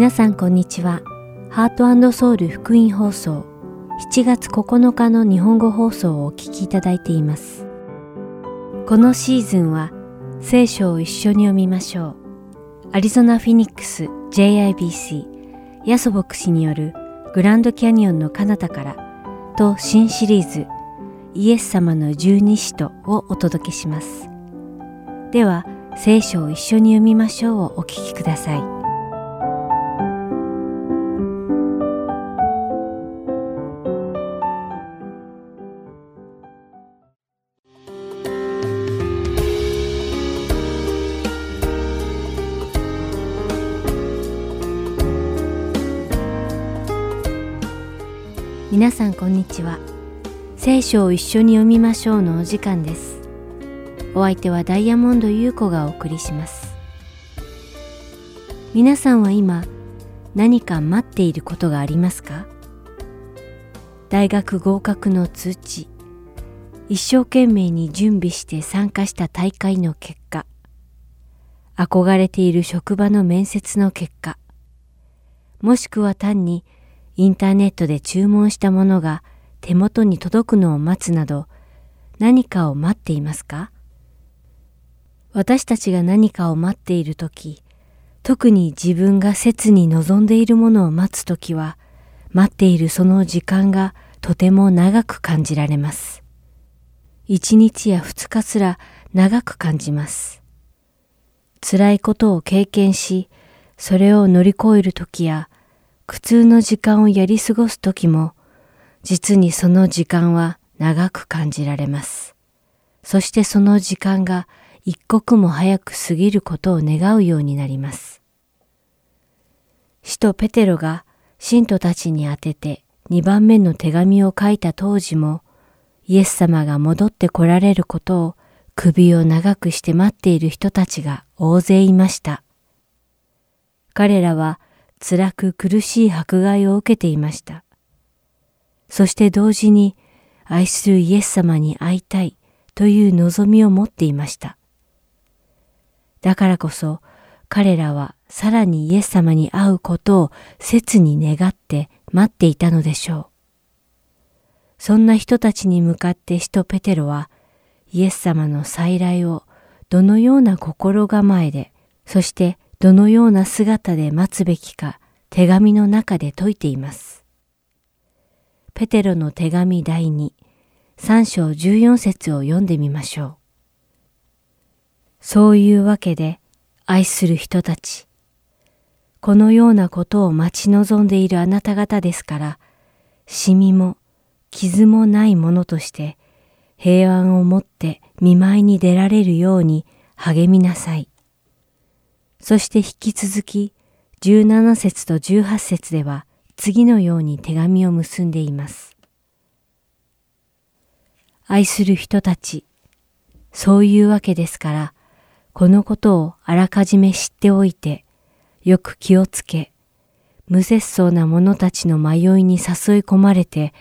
皆さんこんにちは。ハートソウル福音放送7月9日の日本語放送をお聞きいただいています。このシーズンは聖書を一緒に読みましょう。アリゾナ・フィニックス JIBC ヤソ牧師によるグランドキャニオンの彼方からと新シリーズイエス様の十二使徒をお届けします。では聖書を一緒に読みましょうをお聞きください。皆さんこんにちは。聖書を一緒に読みましょうのお時間です。お相手はダイヤモンド優子がお送りします。皆さんは今何か待っていることがありますか？大学合格の通知、一生懸命に準備して参加した大会の結果、憧れている職場の面接の結果、もしくは単にインターネットで注文したものが手元に届くのを待つなど何かを待っていますか？私たちが何かを待っているとき、特に自分が切に望んでいるものを待つときは、待っているその時間がとても長く感じられます。一日や二日すら長く感じます。辛いことを経験し、それを乗り越えるときや、苦痛の時間をやり過ごすときも、実にその時間は長く感じられます。そしてその時間が一刻も早く過ぎることを願うようになります。使徒ペテロが信徒たちに宛てて二番目の手紙を書いた当時も、イエス様が戻って来られることを首を長くして待っている人たちが大勢いました。彼らは辛く苦しい迫害を受けていました。そして同時に愛するイエス様に会いたいという望みを持っていました。だからこそ彼らはさらにイエス様に会うことを切に願って待っていたのでしょう。そんな人たちに向かって使徒ペテロはイエス様の再来をどのような心構えで、そしてどのような姿で待つべきか手紙の中で説いています。ペテロの手紙第2、3章14節を読んでみましょう。そういうわけで愛する人たち、このようなことを待ち望んでいるあなた方ですから、シミも傷もないものとして平安をもって見舞いに出られるように励みなさい。そして引き続き17節と18節では次のように手紙を結んでいます。愛する人たち、そういうわけですから、このことをあらかじめ知っておいて、よく気をつけ、無節操な者たちの迷いに誘い込まれて、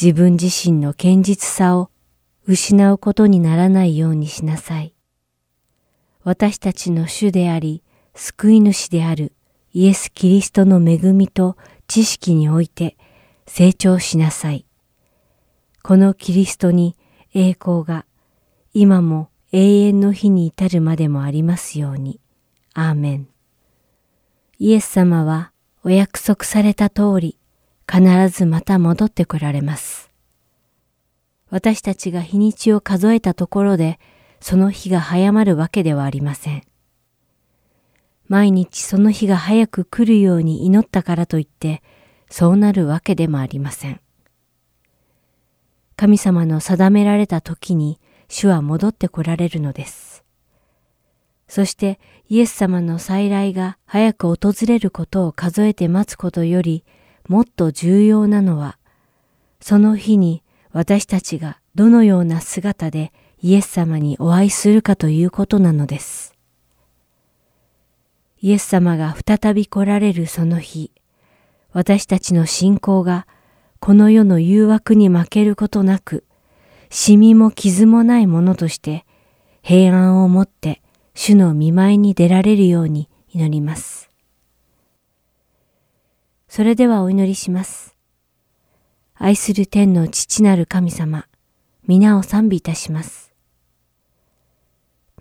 自分自身の堅実さを失うことにならないようにしなさい。私たちの主であり、救い主であるイエス・キリストの恵みと知識において成長しなさい。このキリストに栄光が今も永遠の日に至るまでもありますように。アーメン。イエス様はお約束された通り必ずまた戻ってこられます。私たちが日にちを数えたところでその日が早まるわけではありません。毎日その日が早く来るように祈ったからといって、そうなるわけでもありません。神様の定められた時に主は戻って来られるのです。そしてイエス様の再来が早く訪れることを数えて待つことよりもっと重要なのは、その日に私たちがどのような姿でイエス様にお会いするかということなのです。イエス様が再び来られるその日、私たちの信仰がこの世の誘惑に負けることなく、シミも傷もないものとして平安をもって主の見舞いに出られるように祈ります。それではお祈りします。愛する天の父なる神様、皆を賛美いたします。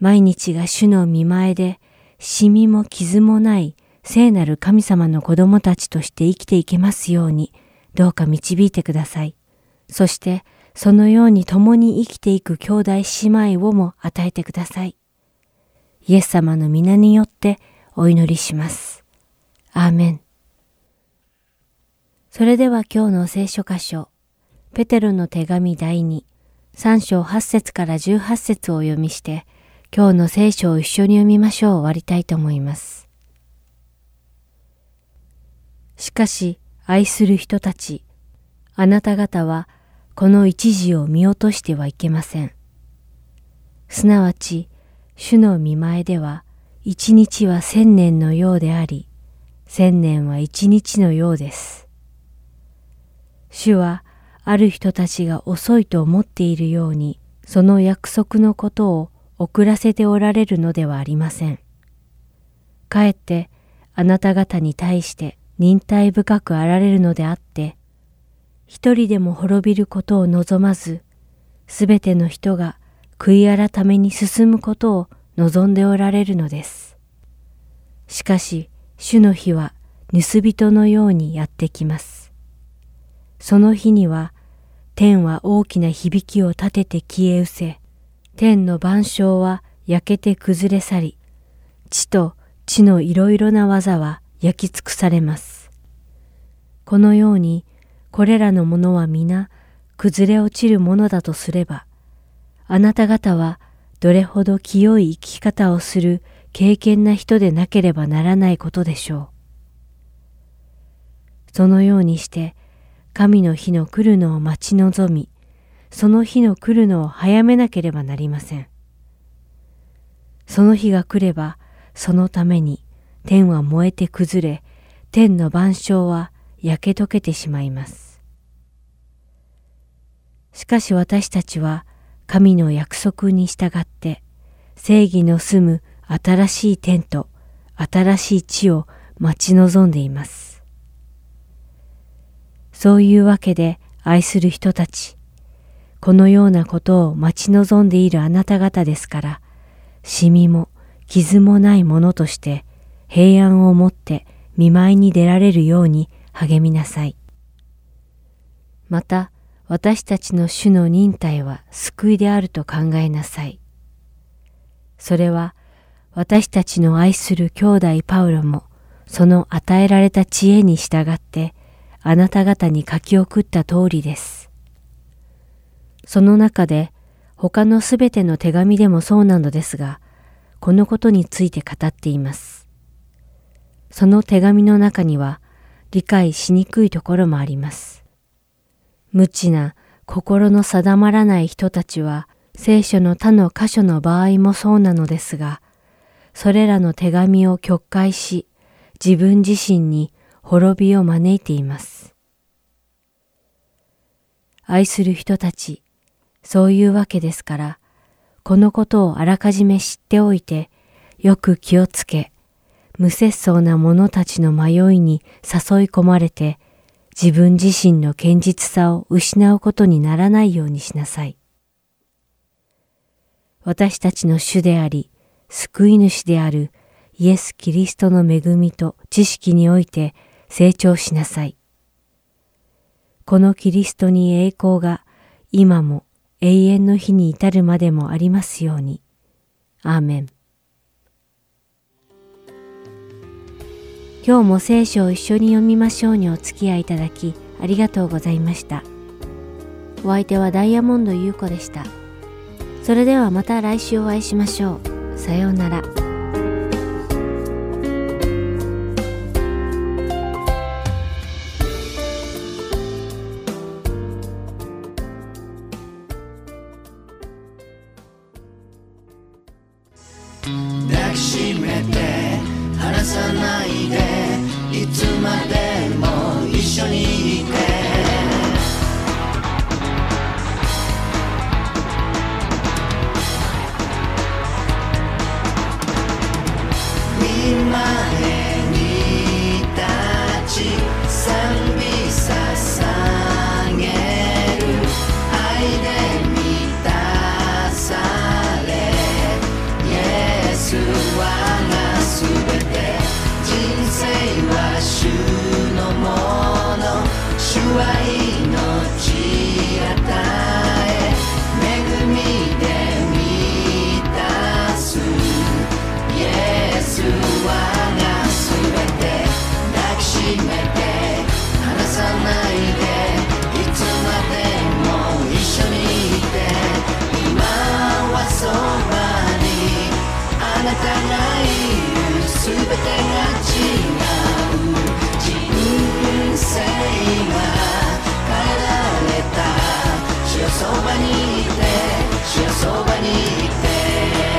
毎日が主の見前で、シミも傷もない聖なる神様の子供たちとして生きていけますように、どうか導いてください。そして、そのように共に生きていく兄弟姉妹をも与えてください。イエス様の皆によってお祈りします。アーメン。それでは今日の聖書箇所、ペテロの手紙第2、3章8節から18節をお読みして、今日の聖書を一緒に読みましょう終わりたいと思います。しかし、愛する人たち、あなた方はこの一時を見落としてはいけません。すなわち、主の見前では、一日は千年のようであり、千年は一日のようです。主は、ある人たちが遅いと思っているように、その約束のことを遅らせておられるのではありません。かえってあなた方に対して忍耐深くあられるのであって、一人でも滅びることを望まず、すべての人が悔い改めに進むことを望んでおられるのです。しかし、主の日は盗人のようにやってきます。その日には、天は大きな響きを立てて消え失せ、天の万象は焼けて崩れ去り、地と地のいろいろな技は焼き尽くされます。このように、これらのものは皆崩れ落ちるものだとすれば、あなた方はどれほど清い生き方をする敬虔な人でなければならないことでしょう。そのようにして、神の日の来るのを待ち望み、その日の来るのを早めなければなりません。その日が来れば、そのために天は燃えて崩れ、天の万象は焼け溶けてしまいます。しかし私たちは神の約束に従って正義の住む新しい天と新しい地を待ち望んでいます。そういうわけで愛する人たち、このようなことを待ち望んでいるあなた方ですから、シミも傷もないものとして平安をもって見舞いに出られるように励みなさい。また、私たちの主の忍耐は救いであると考えなさい。それは、私たちの愛する兄弟パウロも、その与えられた知恵に従って、あなた方に書き送った通りです。その中で、他のすべての手紙でもそうなのですが、このことについて語っています。その手紙の中には理解しにくいところもあります。無知な心の定まらない人たちは聖書の他の箇所の場合もそうなのですが、それらの手紙を曲解し、自分自身に滅びを招いています。愛する人たち、そういうわけですから、このことをあらかじめ知っておいて、よく気をつけ、無節操な者たちの迷いに誘い込まれて自分自身の堅実さを失うことにならないようにしなさい。私たちの主であり、救い主であるイエス・キリストの恵みと知識において成長しなさい。このキリストに栄光が今も永遠の日に至るまでもありますように。アーメン。今日も聖書を一緒に読みましょうにお付き合いいただきありがとうございました。お相手はダイヤモンド優子でした。それではまた来週お会いしましょう。さようなら。そばにあなたがいるすべてが違う人生が変えられた主よそばにいて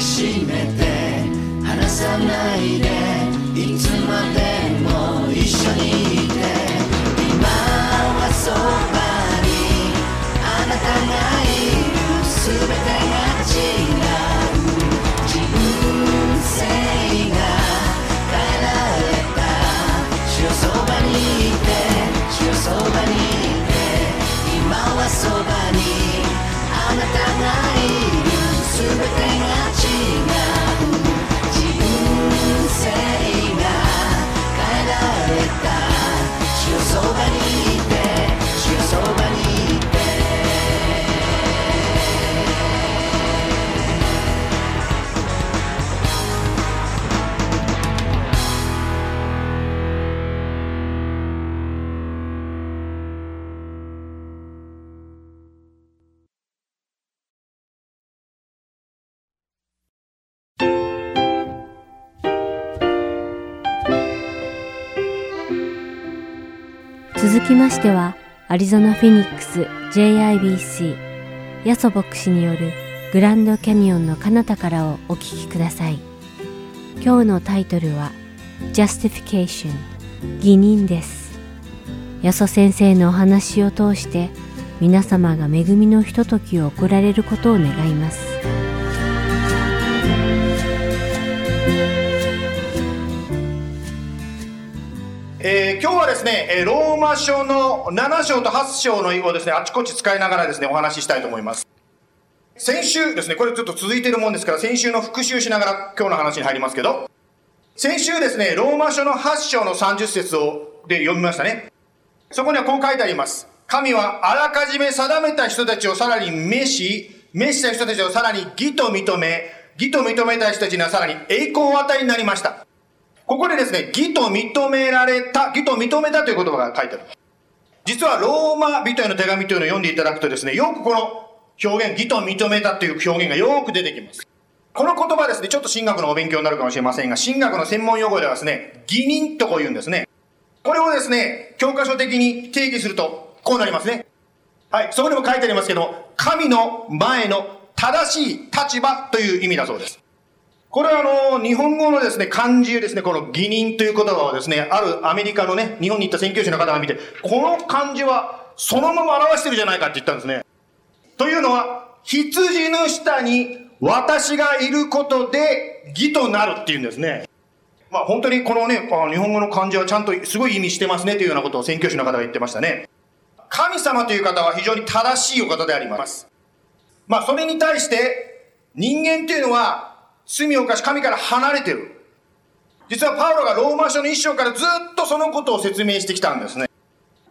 きしめて離さないで。いつまでも一緒にいて。今はそばに。あなたがいるすべてが違う。人生が変えられた。主よそばにいて。主よそばにいて。今はそばましては、アリゾナ・フィニックス JIBC ヤソ牧師によるグランドキャニオンの彼方からをお聞きください。今日のタイトルは Justification 義人です。ヤソ先生のお話を通して皆様が恵みのひとときを送られることを願います。えー今日はですね、えーローマ書の7章と8章の意をですね、あちこち使いながらですね、お話ししたいと思います。先週ですね、これちょっと続いてるもんですから、先週の復習しながら今日の話に入りますけど、先週ですね、ローマ書の8章の30節をで読みましたね。そこにはこう書いてあります。神はあらかじめ定めた人たちをさらに召し、召した人たちをさらに義と認め、義と認めた人たちにはさらに栄光を与えになりました。ここでですね、義と認められた、義と認めたという言葉が書いてある。実はローマ人への手紙というのを読んでいただくとですね、よくこの表現、義と認めたという表現がよく出てきます。この言葉ですね、ちょっと神学のお勉強になるかもしれませんが、神学の専門用語ではですね、義人とこう言うんですね。これをですね、教科書的に定義すると、こうなりますね。はい、そこにも書いてありますけど、神の前の正しい立場という意味だそうです。これはあの、日本語のですね、漢字ですね、この義人という言葉をですね、あるアメリカのね、日本に行った宣教師の方が見て、この漢字はそのまま表してるじゃないかって言ったんですね。というのは、羊の下に私がいることで義となるっていうんですね。まあ本当にこのね、日本語の漢字はちゃんとすごい意味してますねというようなことを宣教師の方が言ってましたね。神様という方は非常に正しいお方であります。まあそれに対して人間というのは罪を犯し神から離れてる。実はパウロがローマ書の一章からずっとそのことを説明してきたんですね。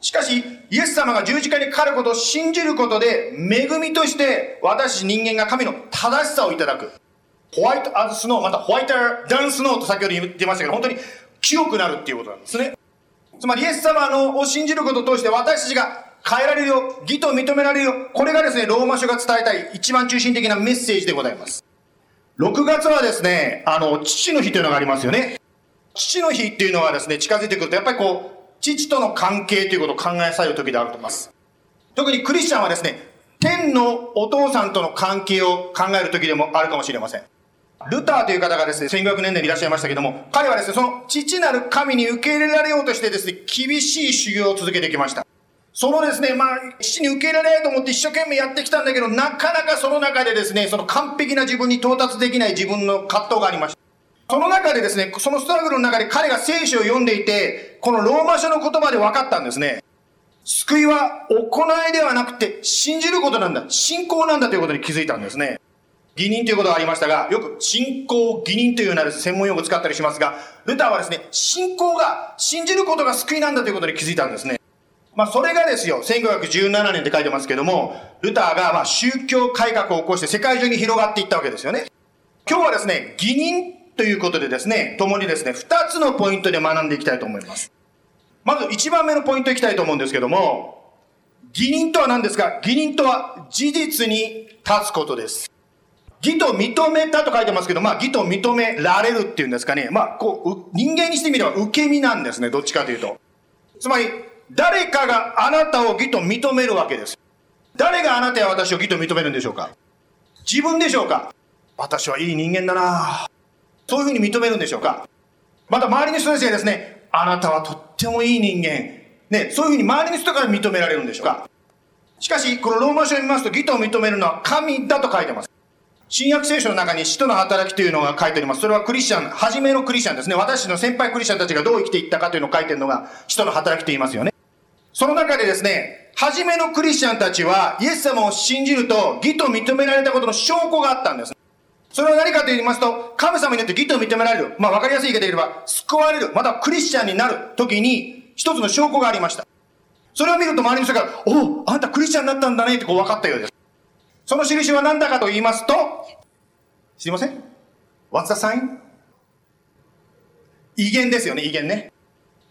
しかし、イエス様が十字架にかかることを信じることで、恵みとして私人間が神の正しさをいただく。ホワイトアズスノー、またホワイトダンスノーと先ほど言ってましたけど、本当に清くなるっていうことなんですね。つまりイエス様のを信じることを通して私たちが変えられるよ、義と認められるよ。これがですね、ローマ書が伝えたい一番中心的なメッセージでございます。6月はですね、あの、父の日というのがありますよね。父の日っていうのはですね、近づいてくると、やっぱりこう、父との関係ということを考えさせる時であると思います。特にクリスチャンはですね、天のお父さんとの関係を考える時でもあるかもしれません。ルターという方がですね、1500年代にいらっしゃいましたけども、彼はですね、その父なる神に受け入れられようとしてですね、厳しい修行を続けてきました。そのですね、まあ、父に受け入れられないと思って一生懸命やってきたんだけど、なかなかその中でですね、その完璧な自分に到達できない自分の葛藤がありました。その中でですね、そのストラグルの中で彼が聖書を読んでいて、このローマ書の言葉で分かったんですね。救いは行いではなくて信じることなんだ。信仰なんだということに気づいたんですね。義人ということがありましたが、よく信仰義人というような専門用語を使ったりしますが、ルターはですね、信仰が、信じることが救いなんだということに気づいたんですね。まあ、それがですよ、1517年って書いてますけども、ルターがまあ宗教改革を起こして世界中に広がっていったわけですよね。今日はですね、義人ということでですね、共にですね、二つのポイントで学んでいきたいと思います。まず一番目のポイントいきたいと思うんですけども、義人とは何ですか？義人とは事実に立つことです。義と認めたと書いてますけど、まあ義と認められるっていうんですかね。まあ、こう、人間にしてみれば受け身なんですね、どっちかというと。つまり、誰かがあなたを義と認めるわけです。誰があなたや私を義と認めるんでしょうか？自分でしょうか？私はいい人間だなそういうふうに認めるんでしょうか？また周りの人たちがですね、あなたはとってもいい人間。ね、そういうふうに周りの人から認められるんでしょうか？しかし、このローマ書を見ますと、義と認めるのは神だと書いてます。新約聖書の中に使徒の働きというのが書いてあります。それはクリスチャン、初めのクリスチャンですね。私の先輩クリスチャンたちがどう生きていったかというのを書いてるのが、使徒の働きと言いますよね。その中でですね、初めのクリスチャンたちは、イエス様を信じると、義と認められたことの証拠があったんです。それは何かと言いますと、神様によって義と認められる。まあ、わかりやすい言い方で言えば、救われる。またクリスチャンになる時に、一つの証拠がありました。それを見ると周りの人が、おお、あんたクリスチャンになったんだねってこう分かったようです。その印は何だかと言いますと、知りません ?What's the sign? 威厳ですよね、威厳ね。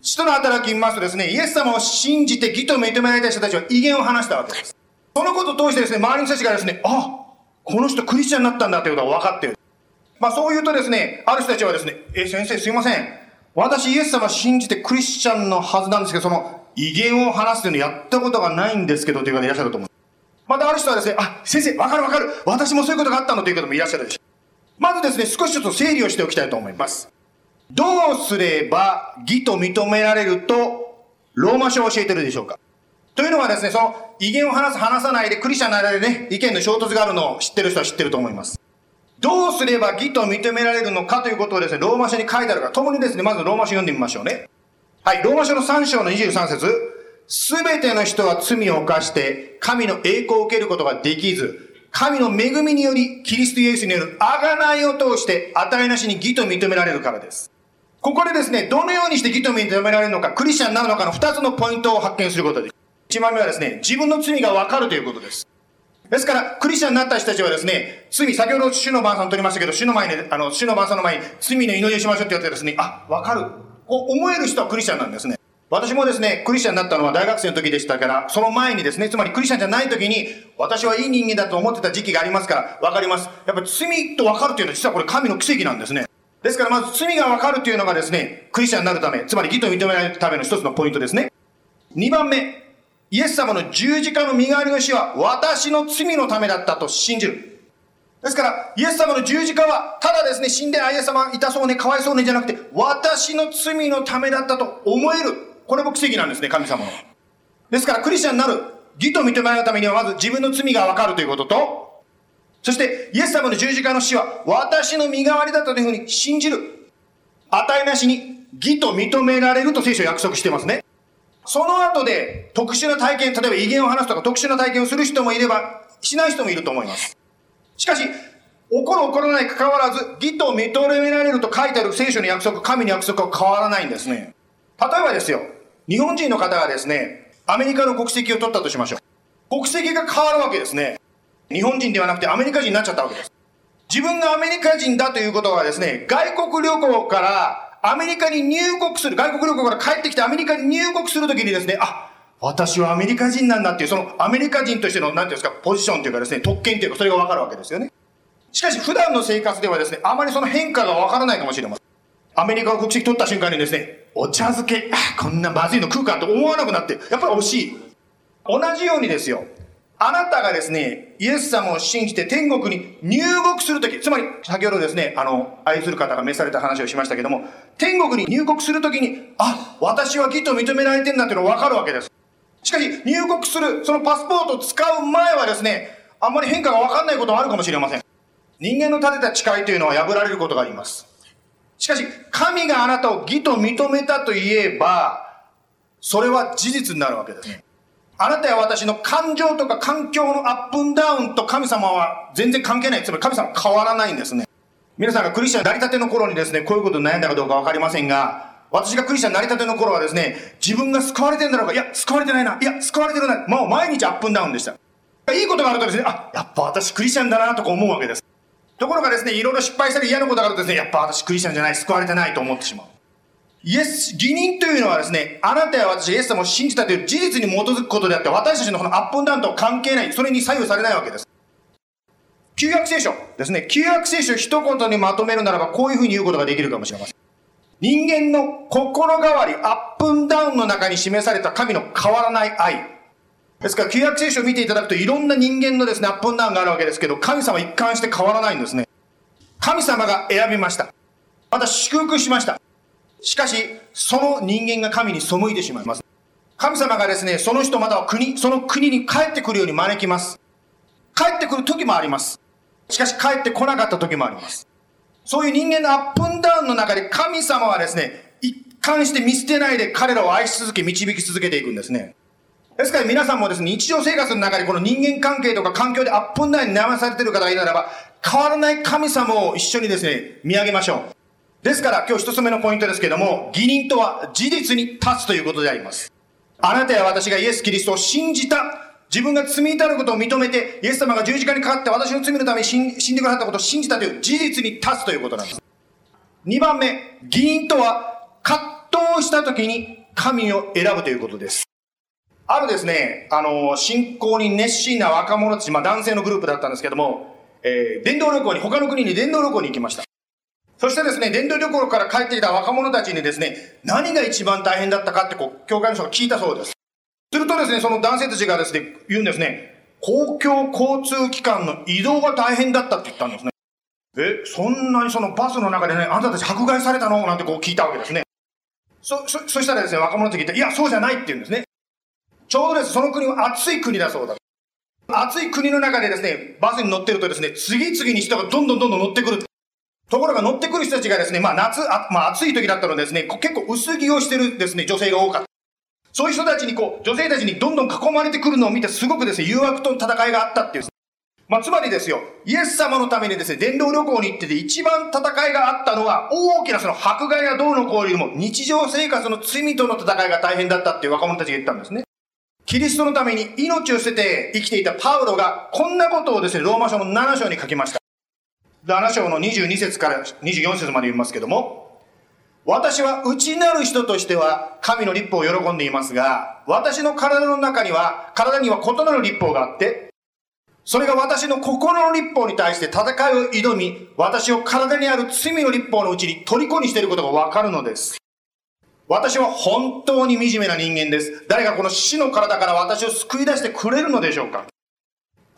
使徒の働き見ますとですね、イエス様を信じて義と認められた人たちは威厳を話したわけです。そのことを通してですね、周りの人たちがですね、あこの人クリスチャンになったんだということが分かっている。まあそう言うとですね、ある人たちはですね、え、先生すいません。私イエス様信じてクリスチャンのはずなんですけど、その威厳を話すというのやったことがないんですけどという方いらっしゃると思う。またある人はですね、あ、先生、わかるわかる。私もそういうことがあったのという方もいらっしゃるでしょう。まずですね、少しちょっと整理をしておきたいと思います。どうすれば義と認められると、ローマ書を教えてるでしょうか？というのはですね、その威厳を話す、話さないでクリスチャンの間でね、意見の衝突があるのを知ってる人は知ってると思います。どうすれば義と認められるのかということをですね、ローマ書に書いてあるから、共にですね、まずローマ書読んでみましょうね。はい、ローマ書の3章の23節すべての人は罪を犯して、神の栄光を受けることができず、神の恵みにより、キリストイエスによる贖いを通して、値なしに義と認められるからです。ここでですね、どのようにして義と認められるのか、クリスチャンになるのかの2つのポイントを発見することです。一番目はですね、自分の罪がわかるということです。ですから、クリスチャンになった人たちはですね、罪、先ほど主の晩餐取りましたけど、主の前に、あの、主の晩餐の前に罪の祈りをしましょうって言ってですね、あ、わかる。こう思える人はクリスチャンなんですね。私もですね、クリスチャンになったのは大学生の時でしたから、その前にですね、つまりクリスチャンじゃない時に、私はいい人間だと思ってた時期がありますから、わかります。やっぱり罪とわかるというのは実はこれ神の奇跡なんですね。ですからまず罪がわかるというのがですね、クリスチャンになるため、つまり義と認められるための一つのポイントですね。二番目、イエス様の十字架の身代わりの死は私の罪のためだったと信じる。ですから、イエス様の十字架は、ただですね、死んで、あ、イエス様痛そうね、かわいそうね、じゃなくて、私の罪のためだったと思える。これも奇跡なんですね、神様の。ですから、クリスチャンになる、義と認められるためには、まず自分の罪がわかるということと、そして、イエス様の十字架の死は、私の身代わりだったというふうに信じる。値なしに、義と認められると聖書は約束してますね。その後で、特殊な体験、例えば威厳を話すとか特殊な体験をする人もいれば、しない人もいると思います。しかし、起こる起こらないに関わらず、義と認められると書いてある聖書の約束、神の約束は変わらないんですね。例えばですよ、日本人の方がですね、アメリカの国籍を取ったとしましょう。国籍が変わるわけですね。日本人ではなくてアメリカ人になっちゃったわけです。自分がアメリカ人だということはですね、外国旅行からアメリカに入国する、外国旅行から帰ってきてアメリカに入国するときにですね、あ、私はアメリカ人なんだっていう、そのアメリカ人としての、なんていうんですか、ポジションというかですね、特権というか、それがわかるわけですよね。しかし、普段の生活ではですね、あまりその変化がわからないかもしれません。アメリカの国籍取った瞬間にですね、お茶漬け、こんなまずいの食うかと思わなくなって、やっぱり惜しい。同じようにですよ、あなたがですね、イエス様を信じて天国に入国するとき、つまり、先ほどですね、あの、愛する方が召された話をしましたけども、天国に入国するときに、あ、私は義と認められてんだっていうのがわかるわけです。しかし、入国する、そのパスポートを使う前はですね、あんまり変化がわかんないこともあるかもしれません。人間の立てた誓いというのは破られることがあります。しかし、神があなたを義と認めたと言えば、それは事実になるわけです。あなたや私の感情とか環境のアップンダウンと神様は全然関係ない。つまり神様は変わらないんですね。皆さんがクリスチャンになりたての頃にですね、こういうことに悩んだかどうかわかりませんが、私がクリスチャンになりたての頃はですね、自分が救われてんだろうか、いや、救われてないな、いや、救われてるな、もう毎日アップンダウンでした。いいことがあるとですね、あ、やっぱ私クリスチャンだなとか思うわけです。ところがですね、いろいろ失敗したり嫌なことがあるとですね、やっぱ私クリスチャンじゃない、救われてないと思ってしまう。イエス、義人というのはですね、あなたや私、イエス様を信じたという事実に基づくことであって、私たちのこのアップダウンとは関係ない、それに左右されないわけです。旧約聖書ですね。旧約聖書を一言にまとめるならば、こういうふうに言うことができるかもしれません。人間の心変わり、アップンダウンの中に示された神の変わらない愛。ですから、旧約聖書を見ていただくと、いろんな人間のですね、アップンダウンがあるわけですけど、神様一貫して変わらないんですね。神様が選びました。また祝福しました。しかし、その人間が神に背いてしまいます。神様がですね、その人または国、その国に帰ってくるように招きます。帰ってくる時もあります。しかし帰ってこなかった時もあります。そういう人間のアップンダウンの中で神様はですね、一貫して見捨てないで彼らを愛し続け、導き続けていくんですね。ですから皆さんもですね、日常生活の中でこの人間関係とか環境でアップンダウンに悩まされている方がいるならば、変わらない神様を一緒にですね、見上げましょう。ですから今日一つ目のポイントですけども、義人とは事実に立つということであります。あなたや私がイエス・キリストを信じた、自分が罪至ることを認めて、イエス様が十字架にかかって私の罪のために死んでくださったことを信じたという事実に立つということなんです。二番目、義人とは葛藤した時に神を選ぶということです。あるですね、あの、信仰に熱心な若者たち、まあ男性のグループだったんですけども、えー、伝道旅行に、他の国に伝道旅行に行きました。そしてですね、伝道旅行から帰ってきた若者たちにですね、何が一番大変だったかってこう、教会の人が聞いたそうです。するとですね、その男性たちがですね、言うんですね、公共交通機関の移動が大変だったって言ったんですね。え、そんなにそのバスの中でね、あんたたち迫害されたの？なんてこう聞いたわけですね。そ、そ、そしたらですね、若者たちが言って、いや、そうじゃないって言うんですね。ちょうどです、その国は暑い国だそうだ。暑い国の中でですね、バスに乗ってるとですね、次々に人がどんどんどんどん乗ってくる。ところが乗ってくる人たちがですね、まあ夏、あまあ暑い時だったのですね、結構薄着をしてるですね、女性が多かった。そういう人たちにこう、女性たちにどんどん囲まれてくるのを見て、すごくですね、誘惑と戦いがあったっていう。まあ、つまりですよ、イエス様のためにですね、伝道旅行に行ってて一番戦いがあったのは、大きなその迫害やどうのこうよりも、日常生活の罪との戦いが大変だったっていう若者たちが言ったんですね。キリストのために命を捨てて生きていたパウロが、こんなことをですね、ローマ書の7章に書きました。7章の22節から24節まで読みますけども、私は内なる人としては神の立法を喜んでいますが、私の体の中には、体には異なる立法があって、それが私の心の立法に対して戦いを挑み、私を体にある罪の立法のうちに虜にしていることがわかるのです。私は本当に惨めな人間です。誰がこの死の体から私を救い出してくれるのでしょうか？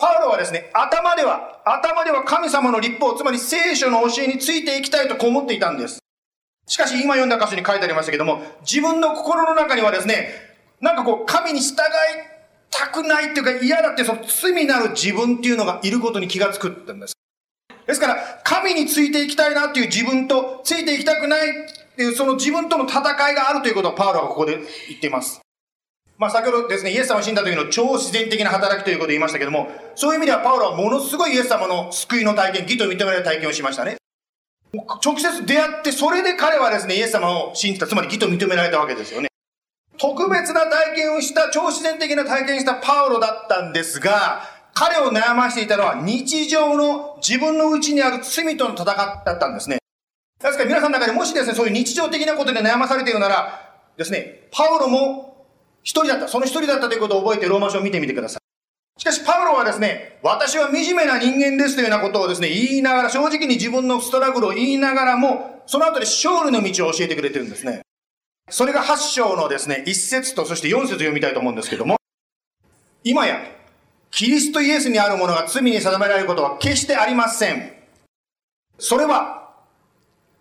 パウロはですね、頭では、頭では神様の立法、つまり聖書の教えについていきたいとこう思っていたんです。しかし今読んだ箇所に書いてありましたけども、自分の心の中にはですね、なんかこう、神に従いたくないっていうか嫌だってその罪なる自分っていうのがいることに気がつくってんです。ですから、神についていきたいなっていう自分と、ついていきたくないっていうその自分との戦いがあるということをパウロはここで言っています。まあ先ほどですね、イエス様を死んだ時の超自然的な働きということを言いましたけども、そういう意味ではパウロはものすごいイエス様の救いの体験、義と認められる体験をしましたね。直接出会って、それで彼はですね、イエス様を信じた、つまり義と認められたわけですよね。特別な体験をした、超自然的な体験をしたパウロだったんですが、彼を悩ましていたのは日常の自分の内にある罪との戦いだったんですね。ですから皆さんの中でもしですね、そういう日常的なことで悩まされているなら、ですね、パウロも一人だった。その一人だったということを覚えてローマ書を見てみてください。しかし、パウロはですね、私は惨めな人間ですというようなことをですね、言いながら、正直に自分のストラグルを言いながらも、その後で勝利の道を教えてくれてるんですね。それが8章のですね、1節とそして4節読みたいと思うんですけども、今や、キリストイエスにあるものが罪に定められることは決してありません。それは、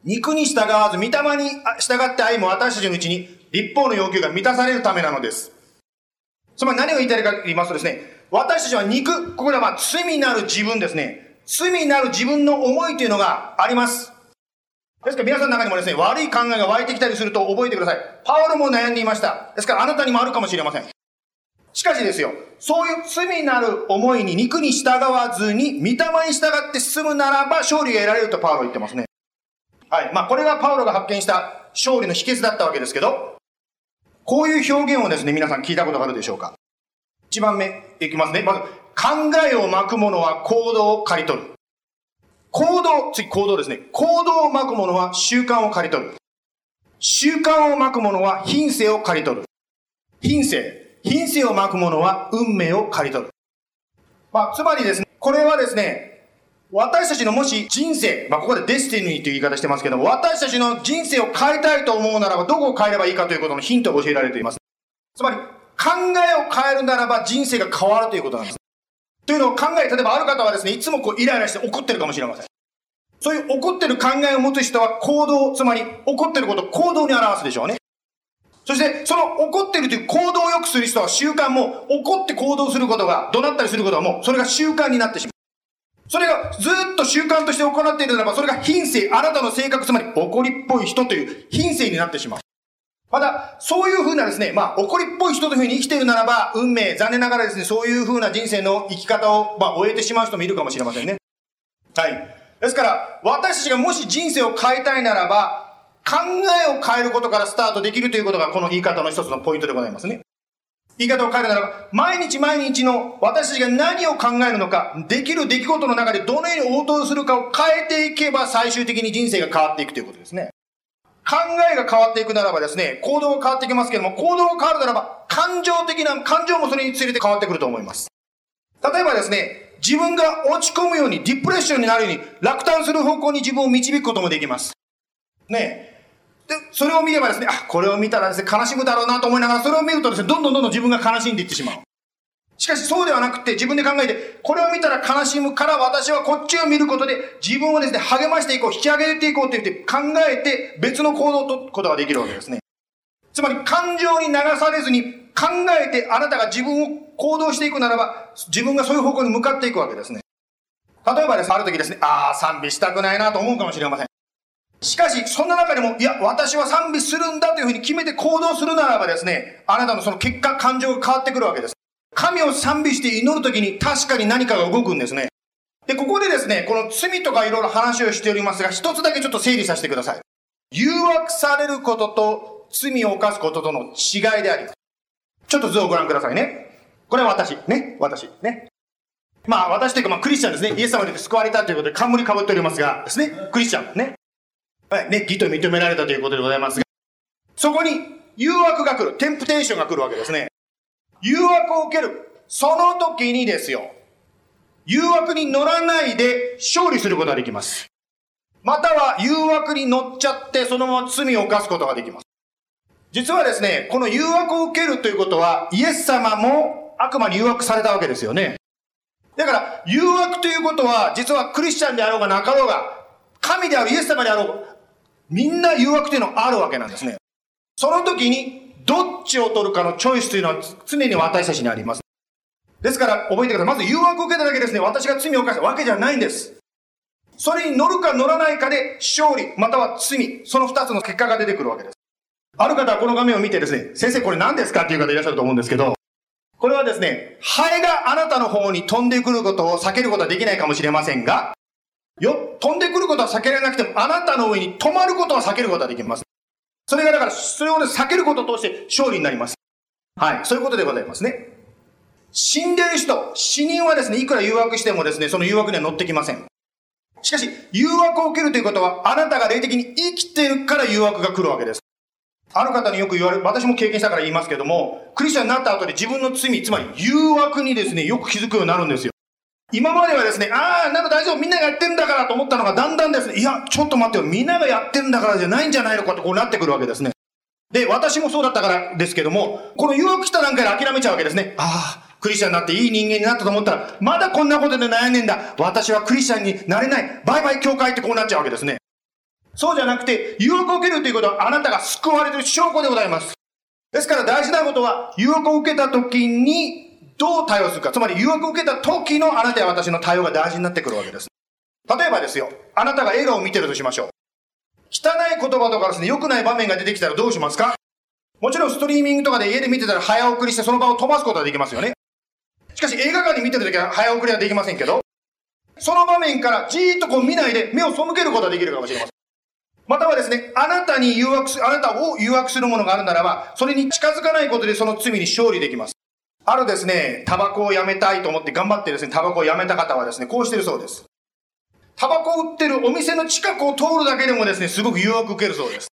肉に従わず、御霊に従って愛も私たちのうちに立法の要求が満たされるためなのです。つまり何を言いたいかと言いますとですね、私たちは肉、ここではまあ罪なる自分ですね。罪なる自分の思いというのがあります。ですから皆さんの中にもですね、悪い考えが湧いてきたりすると覚えてください。パウロも悩んでいました。ですからあなたにもあるかもしれません。しかしですよ、そういう罪なる思いに肉に従わずに、御霊に従って進むならば勝利が得られるとパウロ言ってますね。はい。まあこれがパウロが発見した勝利の秘訣だったわけですけど、こういう表現をですね、皆さん聞いたことがあるでしょうか？一番目いきますね。まず、考えを巻くものは行動を刈り取る。行動、次行動ですね。行動を巻くものは習慣を刈り取る。習慣を巻くものは品性を刈り取る。品性。品性を巻くものは運命を刈り取る。まあ、つまりですね、これはですね、私たちのもし人生、まあ、ここでデスティニーという言い方してますけども、私たちの人生を変えたいと思うならば、どこを変えればいいかということのヒントを教えられています。つまり、考えを変えるならば人生が変わるということなんです。というのを考え、例えばある方はですね、いつもこうイライラして怒ってるかもしれません。そういう怒ってる考えを持つ人は行動、つまり怒ってることを行動に表すでしょうね。そして、その怒ってるという行動を良くする人は習慣も、怒って行動することが、怒鳴ったりすることはもう、それが習慣になってしまう。それがずっと習慣として行っているならば、それが品性、あなたの性格、つまり怒りっぽい人という品性になってしまう。また、そういうふうなですね、まあ、怒りっぽい人というふうに生きているならば、運命、残念ながらですね、そういうふうな人生の生き方を、まあ、終えてしまう人もいるかもしれませんね。はい。ですから、私たちがもし人生を変えたいならば、考えを変えることからスタートできるということが、この言い方の一つのポイントでございますね。言い方を変えるならば、毎日毎日の私たちが何を考えるのか、できる出来事の中でどのように応答するかを変えていけば最終的に人生が変わっていくということですね。考えが変わっていくならばですね、行動が変わっていきますけども、行動が変わるならば、感情的な、感情もそれにつれて変わってくると思います。例えばですね、自分が落ち込むように、ディプレッションになるように、落胆する方向に自分を導くこともできます。ねで、それを見ればですね、あ、これを見たらですね、悲しむだろうなと思いながら、それを見るとですね、どんどんどんどん自分が悲しんでいってしまう。しかしそうではなくて、自分で考えて、これを見たら悲しむから私はこっちを見ることで、自分をですね、励ましていこう、引き上げていこうって言って考えて、別の行動をとることができるわけですね。つまり、感情に流されずに、考えてあなたが自分を行動していくならば、自分がそういう方向に向かっていくわけですね。例えばですね、ある時ですね、ああ、賛美したくないなと思うかもしれません。しかし、そんな中でも、いや、私は賛美するんだというふうに決めて行動するならばですね、あなたのその結果、感情が変わってくるわけです。神を賛美して祈るときに確かに何かが動くんですね。で、ここでですね、この罪とかいろいろ話をしておりますが、一つだけちょっと整理させてください。誘惑されることと罪を犯すこととの違いであります。ちょっと図をご覧くださいね。これは私。ね。私。ね。まあ私というかまあクリスチャンですね。イエス様によって救われたということで冠かぶっておりますが、ですね。クリスチャン。ね。はい、ね、義と認められたということでございますが、そこに誘惑が来る、テンプテーションが来るわけですね。誘惑を受ける。その時にですよ、誘惑に乗らないで勝利することができます。または誘惑に乗っちゃってそのまま罪を犯すことができます。実はですね、この誘惑を受けるということは、イエス様も悪魔に誘惑されたわけですよね。だから、誘惑ということは、実はクリスチャンであろうがなかろうが、神であるイエス様であろうが、みんな誘惑というのはあるわけなんですね。その時に、どっちを取るかのチョイスというのは常に私たちにあります。ですから、覚えてください。まず誘惑を受けただけですね、私が罪を犯したわけじゃないんです。それに乗るか乗らないかで勝利、または罪、その二つの結果が出てくるわけです。ある方はこの画面を見てですね、先生これ何ですかっていう方いらっしゃると思うんですけど、これはですね、ハエがあなたの方に飛んでくることを避けることはできないかもしれませんが、よ、飛んでくることは避けられなくても、あなたの上に止まることは避けることはできます。それがだから、それを、ね、避けることを通して勝利になります。はい、そういうことでございますね。死んでる人、死人はですね、いくら誘惑してもですね、その誘惑には乗ってきません。しかし、誘惑を受けるということは、あなたが霊的に生きてるから誘惑が来るわけです。ある方によく言われる、私も経験したから言いますけども、クリスチャンになった後で自分の罪、つまり誘惑にですね、よく気づくようになるんですよ。今まではですね、ああ、なんか大丈夫、みんながやってんだからと思ったのが、だんだんですね、いや、ちょっと待ってよ、みんながやってんだからじゃないんじゃないのかってこうなってくるわけですね。で、私もそうだったからですけども、この誘惑来た段階で諦めちゃうわけですね。ああ、クリスチャンになっていい人間になったと思ったら、まだこんなことで悩んでんだ。私はクリスチャンになれない。バイバイ教会ってこうなっちゃうわけですね。そうじゃなくて、誘惑を受けるということはあなたが救われてる証拠でございます。ですから大事なことは、誘惑を受けた時にどう対応するか。つまり誘惑を受けた時のあなたや私の対応が大事になってくるわけです。例えばですよ、あなたが映画を見てるとしましょう。汚い言葉とかですね、良くない場面が出てきたらどうしますか？もちろんストリーミングとかで家で見てたら早送りしてその場を飛ばすことはできますよね。しかし映画館で見てるときは早送りはできませんけど、その場面からじーっとこう見ないで目を背けることはできるかもしれません。またはですね、あなたに誘惑す、あなたを誘惑するものがあるならば、それに近づかないことでその罪に勝利できます。あるですね、タバコをやめたいと思って頑張ってですね、タバコをやめた方はですね、こうしてるそうです。タバコを売ってるお店の近くを通るだけでもですね、すごく誘惑を受けるそうです。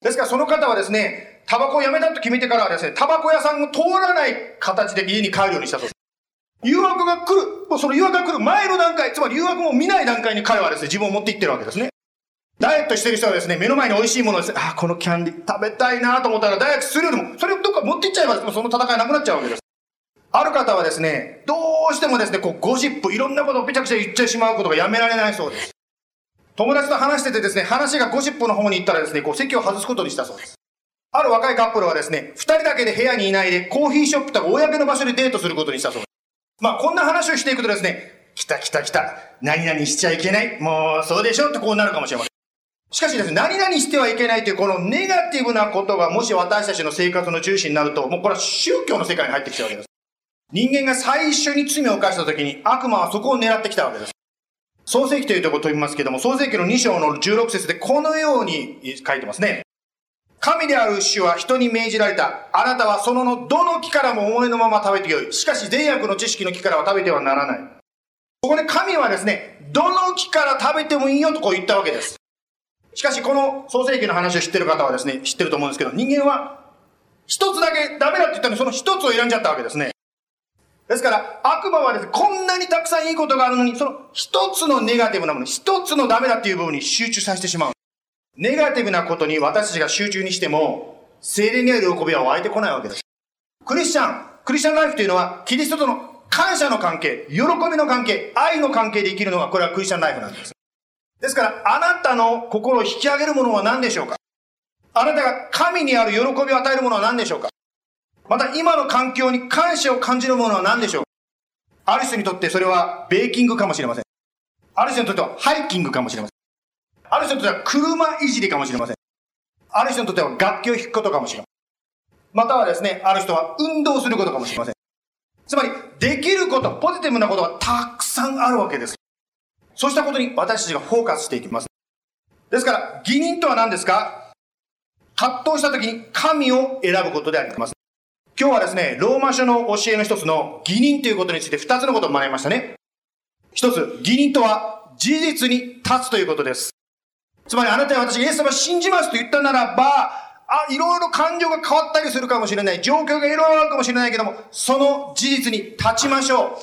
ですからその方はですね、タバコをやめたと決めてからはですね、タバコ屋さんを通らない形で家に帰るようにしたそうです。誘惑が来る、もうその誘惑が来る前の段階、つまり誘惑も見ない段階に彼はですね、自分を持っていってるわけですね。ダイエットしてる人はですね、目の前に美味しいものです、あ、このキャンディ食べたいなと思ったらダイエットするよりも、それをどっか持っていっちゃえばですね、その戦いなくなっちゃうわけです。ある方はですね、どうしてもですね、こうゴシップ、いろんなことをぺちゃくちゃ言ってしまうことがやめられないそうです。友達と話しててですね、話がゴシップの方に行ったらですね、こう席を外すことにしたそうです。ある若いカップルはですね、二人だけで部屋にいないで、コーヒーショップとか公の場所でデートすることにしたそうです。まあ、こんな話をしていくとですね、来た来た来た、何々しちゃいけない、もう、そうでしょってこうなるかもしれません。しかしですね、何々してはいけないというこのネガティブなことがもし私たちの生活の中心になると、もうこれは宗教の世界に入ってきちゃうわけです。人間が最初に罪を犯した時に悪魔はそこを狙ってきたわけです。創世記というところを飛びますけども、創世記の2章の16節でこのように書いてますね。神である主は人に命じられた。あなたはそののどの木からも思いのまま食べてよい。しかし善悪の知識の木からは食べてはならない。ここで神はですね、どの木から食べてもいいよとこう言ったわけです。しかしこの創世記の話を知ってる方はですね、知ってると思うんですけど、人間は一つだけダメだって言ったのにその一つを選んじゃったわけですね。ですから、悪魔はですね、こんなにたくさんいいことがあるのに、その一つのネガティブなもの、一つのダメだっていう部分に集中させてしまう。ネガティブなことに私たちが集中にしても、精霊にある喜びは湧いてこないわけです。クリスチャン、クリスチャンライフというのは、キリストとの感謝の関係、喜びの関係、愛の関係で生きるのが、これはクリスチャンライフなんです。ですから、あなたの心を引き上げるものは何でしょうか？あなたが神にある喜びを与えるものは何でしょうか？また今の環境に感謝を感じるものは何でしょう？ある人にとってそれはベーキングかもしれません。ある人にとってはハイキングかもしれません。ある人にとっては車いじりかもしれません。ある人にとっては楽器を弾くことかもしれません。またはですね、ある人は運動することかもしれません。つまり、できること、ポジティブなことがたくさんあるわけです。そうしたことに私たちがフォーカスしていきます。ですから、義人とは何ですか？葛藤した時に神を選ぶことであります。今日はですね、ローマ書の教えの一つの義人ということについて二つのことを学びましたね。一つ、義人とは事実に立つということです。つまりあなたや私イエス様信じますと言ったならば、あ、いろいろ感情が変わったりするかもしれない。状況がいろいろあるかもしれないけども、その事実に立ちましょう。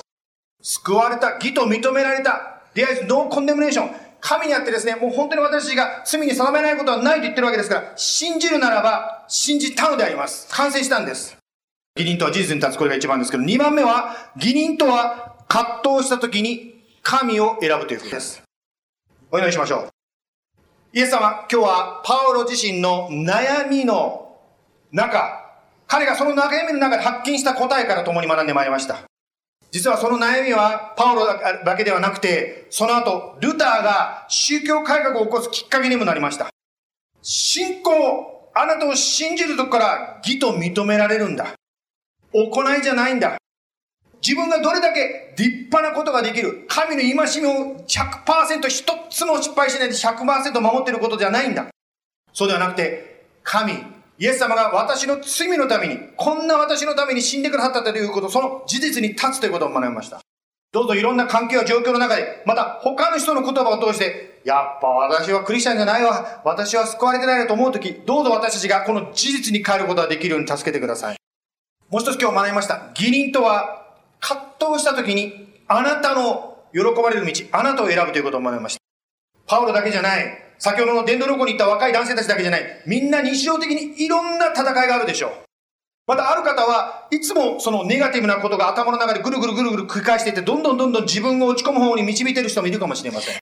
救われた、義と認められた。There is no condemnation. 神にあってですね、もう本当に私が罪に定めないことはないと言ってるわけですから、信じるならば、信じたのであります。完成したんです。義人とは事実に立つ、これが一番ですけど、二番目は、義人とは葛藤した時に神を選ぶということです。お祈りしましょう。イエス様、今日はパウロ自身の悩みの中、彼がその悩みの中で発見した答えから共に学んでまいりました。実はその悩みはパウロだけではなくて、その後、ルターが宗教改革を起こすきっかけにもなりました。信仰、あなたを信じるとこから義と認められるんだ。行いじゃないんだ。自分がどれだけ立派なことができる、神の戒めを100%一つも失敗しないで100%守っていることではないんだ。そうではなくて、神、イエス様が私の罪のために、こんな私のために死んでくださったということ、その事実に立つということを学びました。どうぞいろんな環境や状況の中で、また他の人の言葉を通して、やっぱ私はクリスチャンじゃないわ、私は救われてないなと思うとき、どうぞ私たちがこの事実に変えることができるように助けてください。もう一つ今日学びました。義人とは、葛藤したときに、あなたの喜ばれる道、あなたを選ぶということを学びました。パウロだけじゃない。先ほどの伝道旅行に行った若い男性たちだけじゃない。みんな日常的にいろんな戦いがあるでしょう。またある方はいつもそのネガティブなことが頭の中でぐるぐるぐるぐる繰り返していって、どんどんどんどん自分を落ち込む方に導いている人もいるかもしれません。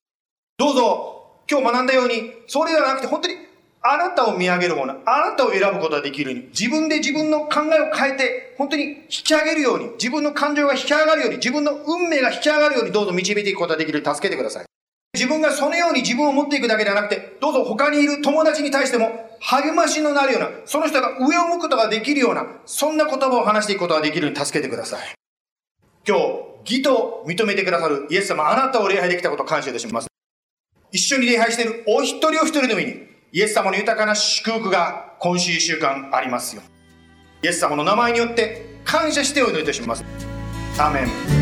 どうぞ、今日学んだように、それではなくて本当にあなたを見上げるもの、あなたを選ぶことができるように、自分で自分の考えを変えて、本当に引き上げるように、自分の感情が引き上がるように、自分の運命が引き上がるように、どうぞ導いていくことができるように助けてください。自分がそのように自分を持っていくだけではなくて、どうぞ他にいる友達に対しても励ましのなるような、その人が上を向くことができるような、そんな言葉を話していくことができるように助けてください。今日、義と認めてくださるイエス様、あなたを礼拝できたことを感謝いたします。一緒に礼拝しているお一人お一人の上に、イエス様の豊かな祝福が今週1週間ありますよ。イエス様の名前によって感謝してお祈りいたします。アーメン。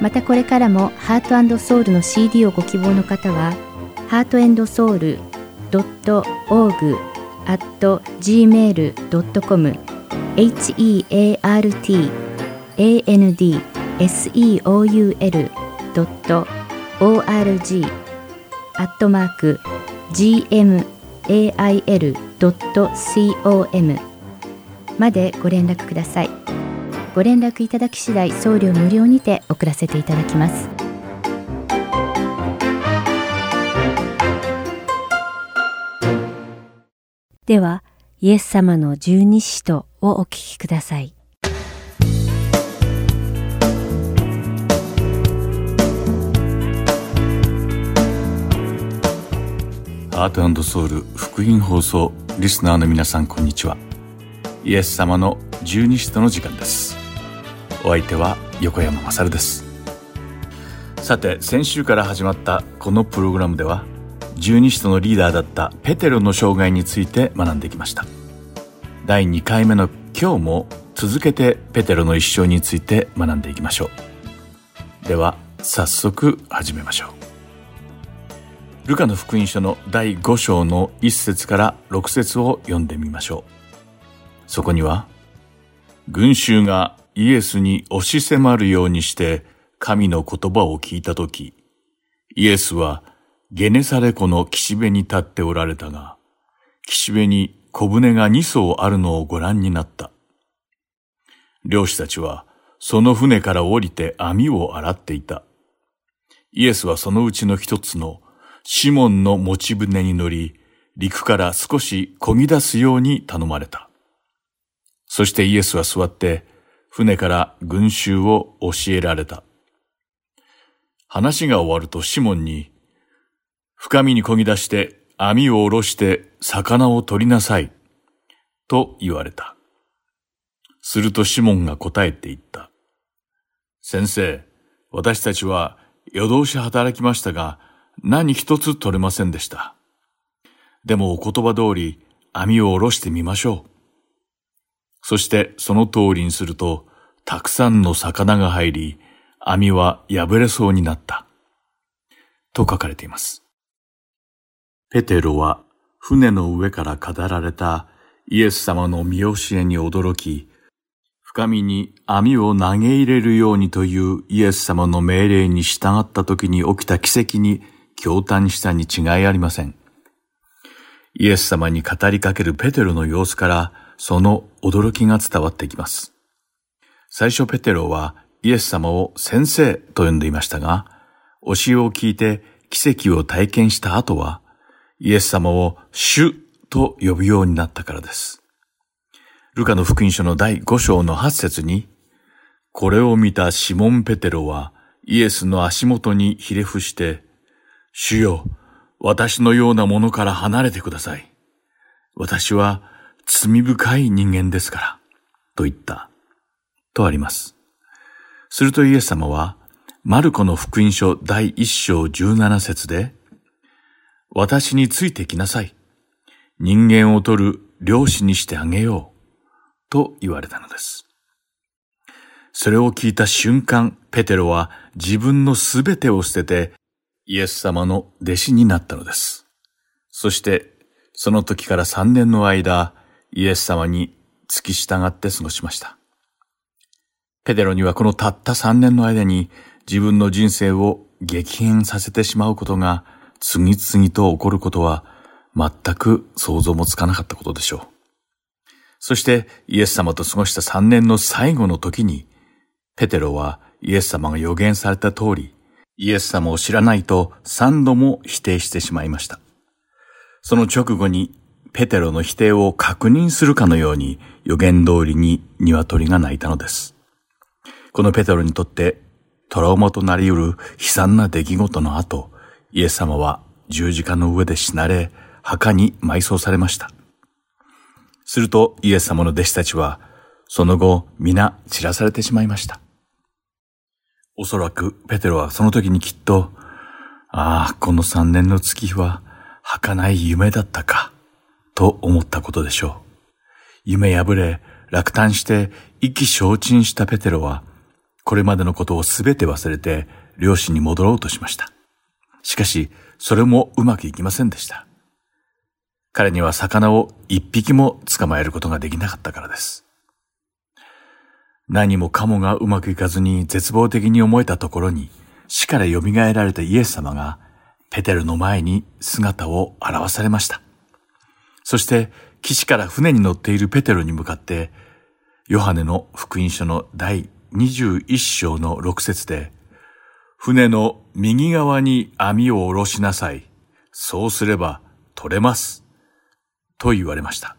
またこれからもハートソウルの CD をご希望の方は heartandsoul.org.gmail.com heartandseoul.org アットマーク gmail.com までご連絡くださいご連絡いただき次第送料無料にて送らせていただきます。ではイエス様の十二使徒をお聞きください。アートソウル福音放送リスナーの皆さんこんにちは。イエス様の十二使徒の時間です。お相手は横山まさるです。さて先週から始まったこのプログラムでは十二使徒のリーダーだったペテロの生涯について学んできました。第2回目の今日も続けてペテロの一生について学んでいきましょう。では早速始めましょう。ルカの福音書の第5章の1節から6節を読んでみましょう。そこには群衆がイエスに押し迫るようにして神の言葉を聞いたとき、イエスはゲネサレ湖の岸辺に立っておられたが、岸辺に小舟が二艘あるのをご覧になった。漁師たちはその船から降りて網を洗っていた。イエスはそのうちの一つのシモンの持ち船に乗り、陸から少し漕ぎ出すように頼まれた。そしてイエスは座って船から群衆を教えられた。話が終わるとシモンに、深みに漕ぎ出して網を下ろして魚を取りなさい、と言われた。するとシモンが答えて言った。先生、私たちは夜通し働きましたが、何一つ取れませんでした。でもお言葉通り網を下ろしてみましょう。そしてその通りにすると、たくさんの魚が入り、網は破れそうになった。と書かれています。ペテロは船の上から語られたイエス様の見教えに驚き、深みに網を投げ入れるようにというイエス様の命令に従った時に起きた奇跡に驚嘆したに違いありません。イエス様に語りかけるペテロの様子からその驚きが伝わってきます。最初ペテロはイエス様を先生と呼んでいましたが、教えを聞いて奇跡を体験した後は、イエス様を主と呼ぶようになったからです。ルカの福音書の第5章の8節に、これを見たシモン・ペテロはイエスの足元にひれ伏して、主よ、私のようなものから離れてください。私は罪深い人間ですから、と言った、とあります。するとイエス様は、マルコの福音書第一章十七節で、私についてきなさい。人間を取る漁師にしてあげよう。と言われたのです。それを聞いた瞬間、ペテロは自分のすべてを捨てて、イエス様の弟子になったのです。そして、その時から三年の間、イエス様に付き従って過ごしました。ペテロにはこのたった三年の間に自分の人生を激変させてしまうことが次々と起こることは全く想像もつかなかったことでしょう。そしてイエス様と過ごした三年の最後の時にペテロはイエス様が予言された通りイエス様を知らないと三度も否定してしまいました。その直後にペテロの否定を確認するかのように予言通りに鶏が鳴いたのです。このペテロにとってトラウマとなり得る悲惨な出来事の後、イエス様は十字架の上で死なれ、墓に埋葬されました。するとイエス様の弟子たちは、その後皆散らされてしまいました。おそらくペテロはその時にきっと、ああ、この三年の月日は儚い夢だったか。と思ったことでしょう。夢破れ、落胆して意気消沈したペテロは、これまでのことをすべて忘れて漁師に戻ろうとしました。しかし、それもうまくいきませんでした。彼には魚を一匹も捕まえることができなかったからです。何もかもがうまくいかずに絶望的に思えたところに死から蘇られたイエス様がペテルの前に姿を現されました。そして岸から船に乗っているペテロに向かってヨハネの福音書の第21章の6節で船の右側に網を下ろしなさい。そうすれば取れます。と言われました。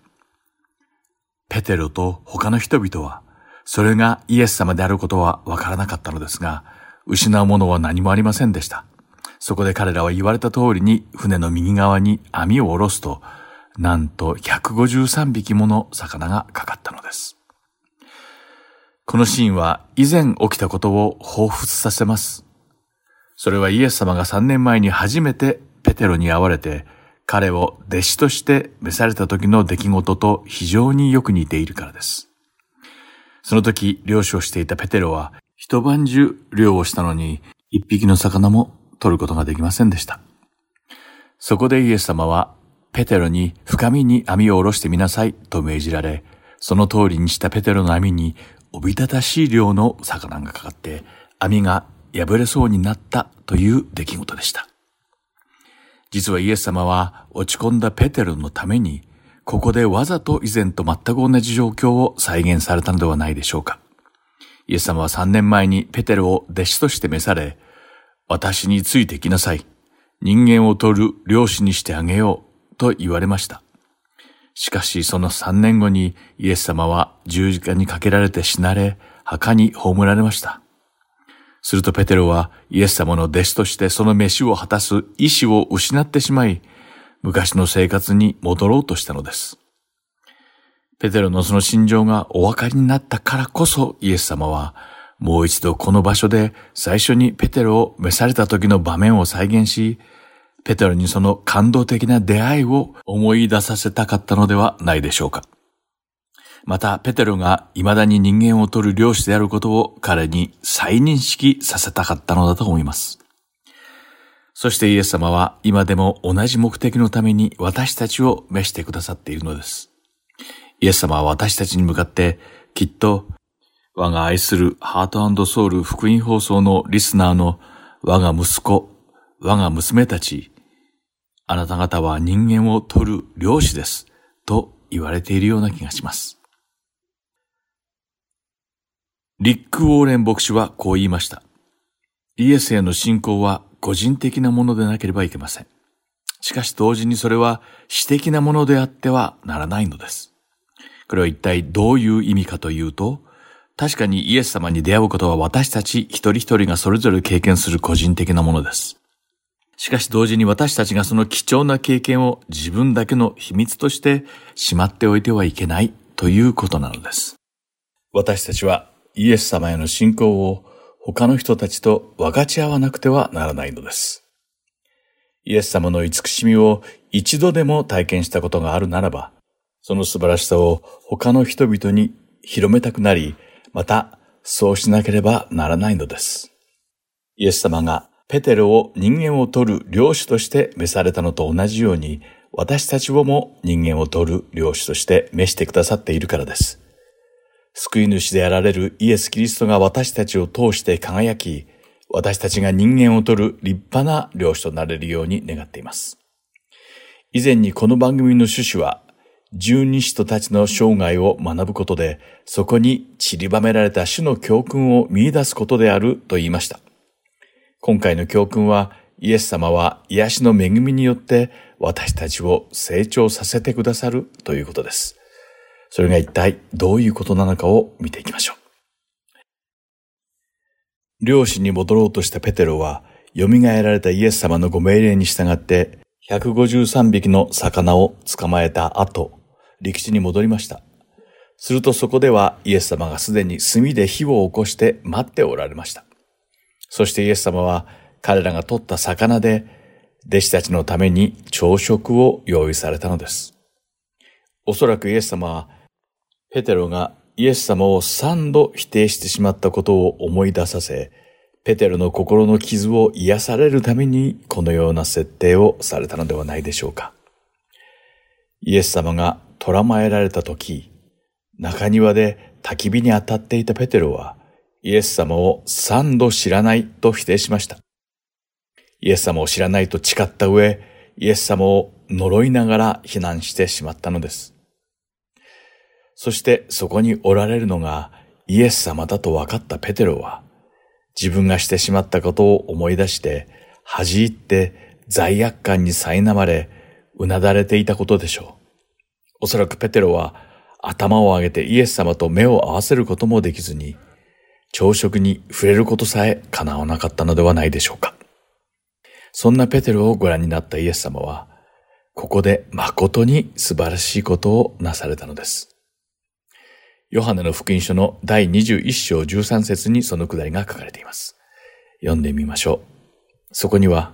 ペテロと他の人々はそれがイエス様であることはわからなかったのですが、失うものは何もありませんでした。そこで彼らは言われた通りに船の右側に網を下ろすと、なんと153匹もの魚がかかったのです。このシーンは以前起きたことを彷彿させます。それはイエス様が3年前に初めてペテロに会われて、彼を弟子として召された時の出来事と非常によく似ているからです。その時、漁師をしていたペテロは、一晩中漁をしたのに、一匹の魚も取ることができませんでした。そこでイエス様は、ペテロに深みに網を下ろしてみなさいと命じられ、その通りにしたペテロの網に、おびただしい量の魚がかかって、網が破れそうになったという出来事でした。実はイエス様は落ち込んだペテロのためにここでわざと以前と全く同じ状況を再現されたのではないでしょうか。イエス様は3年前にペテロを弟子として召され、私についてきなさい。人間を取る漁師にしてあげようと言われました。しかしその3年後にイエス様は十字架にかけられて死なれ、墓に葬られました。するとペテロはイエス様の弟子としてその飯を果たす意志を失ってしまい、昔の生活に戻ろうとしたのです。ペテロのその心情がお分かりになったからこそイエス様はもう一度この場所で最初にペテロを召された時の場面を再現し、ペテロにその感動的な出会いを思い出させたかったのではないでしょうか。また、ペテロが未だに人間を取る漁師であることを彼に再認識させたかったのだと思います。そしてイエス様は今でも同じ目的のために私たちを召してくださっているのです。イエス様は私たちに向かってきっと我が愛するハートソウル福音放送のリスナーの我が息子、我が娘たち、あなた方は人間を取る漁師です、と言われているような気がします。リック・ウォーレン牧師はこう言いました。イエスへの信仰は個人的なものでなければいけません。しかし同時にそれは私的なものであってはならないのです。これは一体どういう意味かというと、確かにイエス様に出会うことは私たち一人一人がそれぞれ経験する個人的なものです。しかし同時に私たちがその貴重な経験を自分だけの秘密としてしまっておいてはいけないということなのです。私たちはイエス様への信仰を他の人たちと分かち合わなくてはならないのです。イエス様の慈しみを一度でも体験したことがあるならば、その素晴らしさを他の人々に広めたくなり、またそうしなければならないのです。イエス様がペテロを人間を取る領主として召されたのと同じように、私たちをも人間を取る領主として召してくださっているからです。救い主であられるイエス・キリストが私たちを通して輝き、私たちが人間を取る立派な漁師となれるように願っています。以前にこの番組の趣旨は、十二使徒たちの生涯を学ぶことで、そこに散りばめられた種の教訓を見出すことであると言いました。今回の教訓は、イエス様は癒しの恵みによって私たちを成長させてくださるということです。それが一体どういうことなのかを見ていきましょう。漁師に戻ろうとしたペテロは、蘇られたイエス様のご命令に従って、153匹の魚を捕まえた後、陸地に戻りました。するとそこではイエス様がすでに炭で火を起こして待っておられました。そしてイエス様は彼らが取った魚で弟子たちのために朝食を用意されたのです。おそらくイエス様はペテロがイエス様を三度否定してしまったことを思い出させ、ペテロの心の傷を癒されるためにこのような設定をされたのではないでしょうか。イエス様が捕らまえられた時、中庭で焚き火に当たっていたペテロは、イエス様を三度知らないと否定しました。イエス様を知らないと誓った上、イエス様を呪いながら非難してしまったのです。そしてそこにおられるのがイエス様だと分かったペテロは、自分がしてしまったことを思い出して、恥じって罪悪感に苛まれ、うなだれていたことでしょう。おそらくペテロは頭を上げてイエス様と目を合わせることもできずに、朝食に触れることさえ叶わなかったのではないでしょうか。そんなペテロをご覧になったイエス様は、ここで誠に素晴らしいことをなされたのです。ヨハネの福音書の第21章13節にそのくだりが書かれています。読んでみましょう。そこには、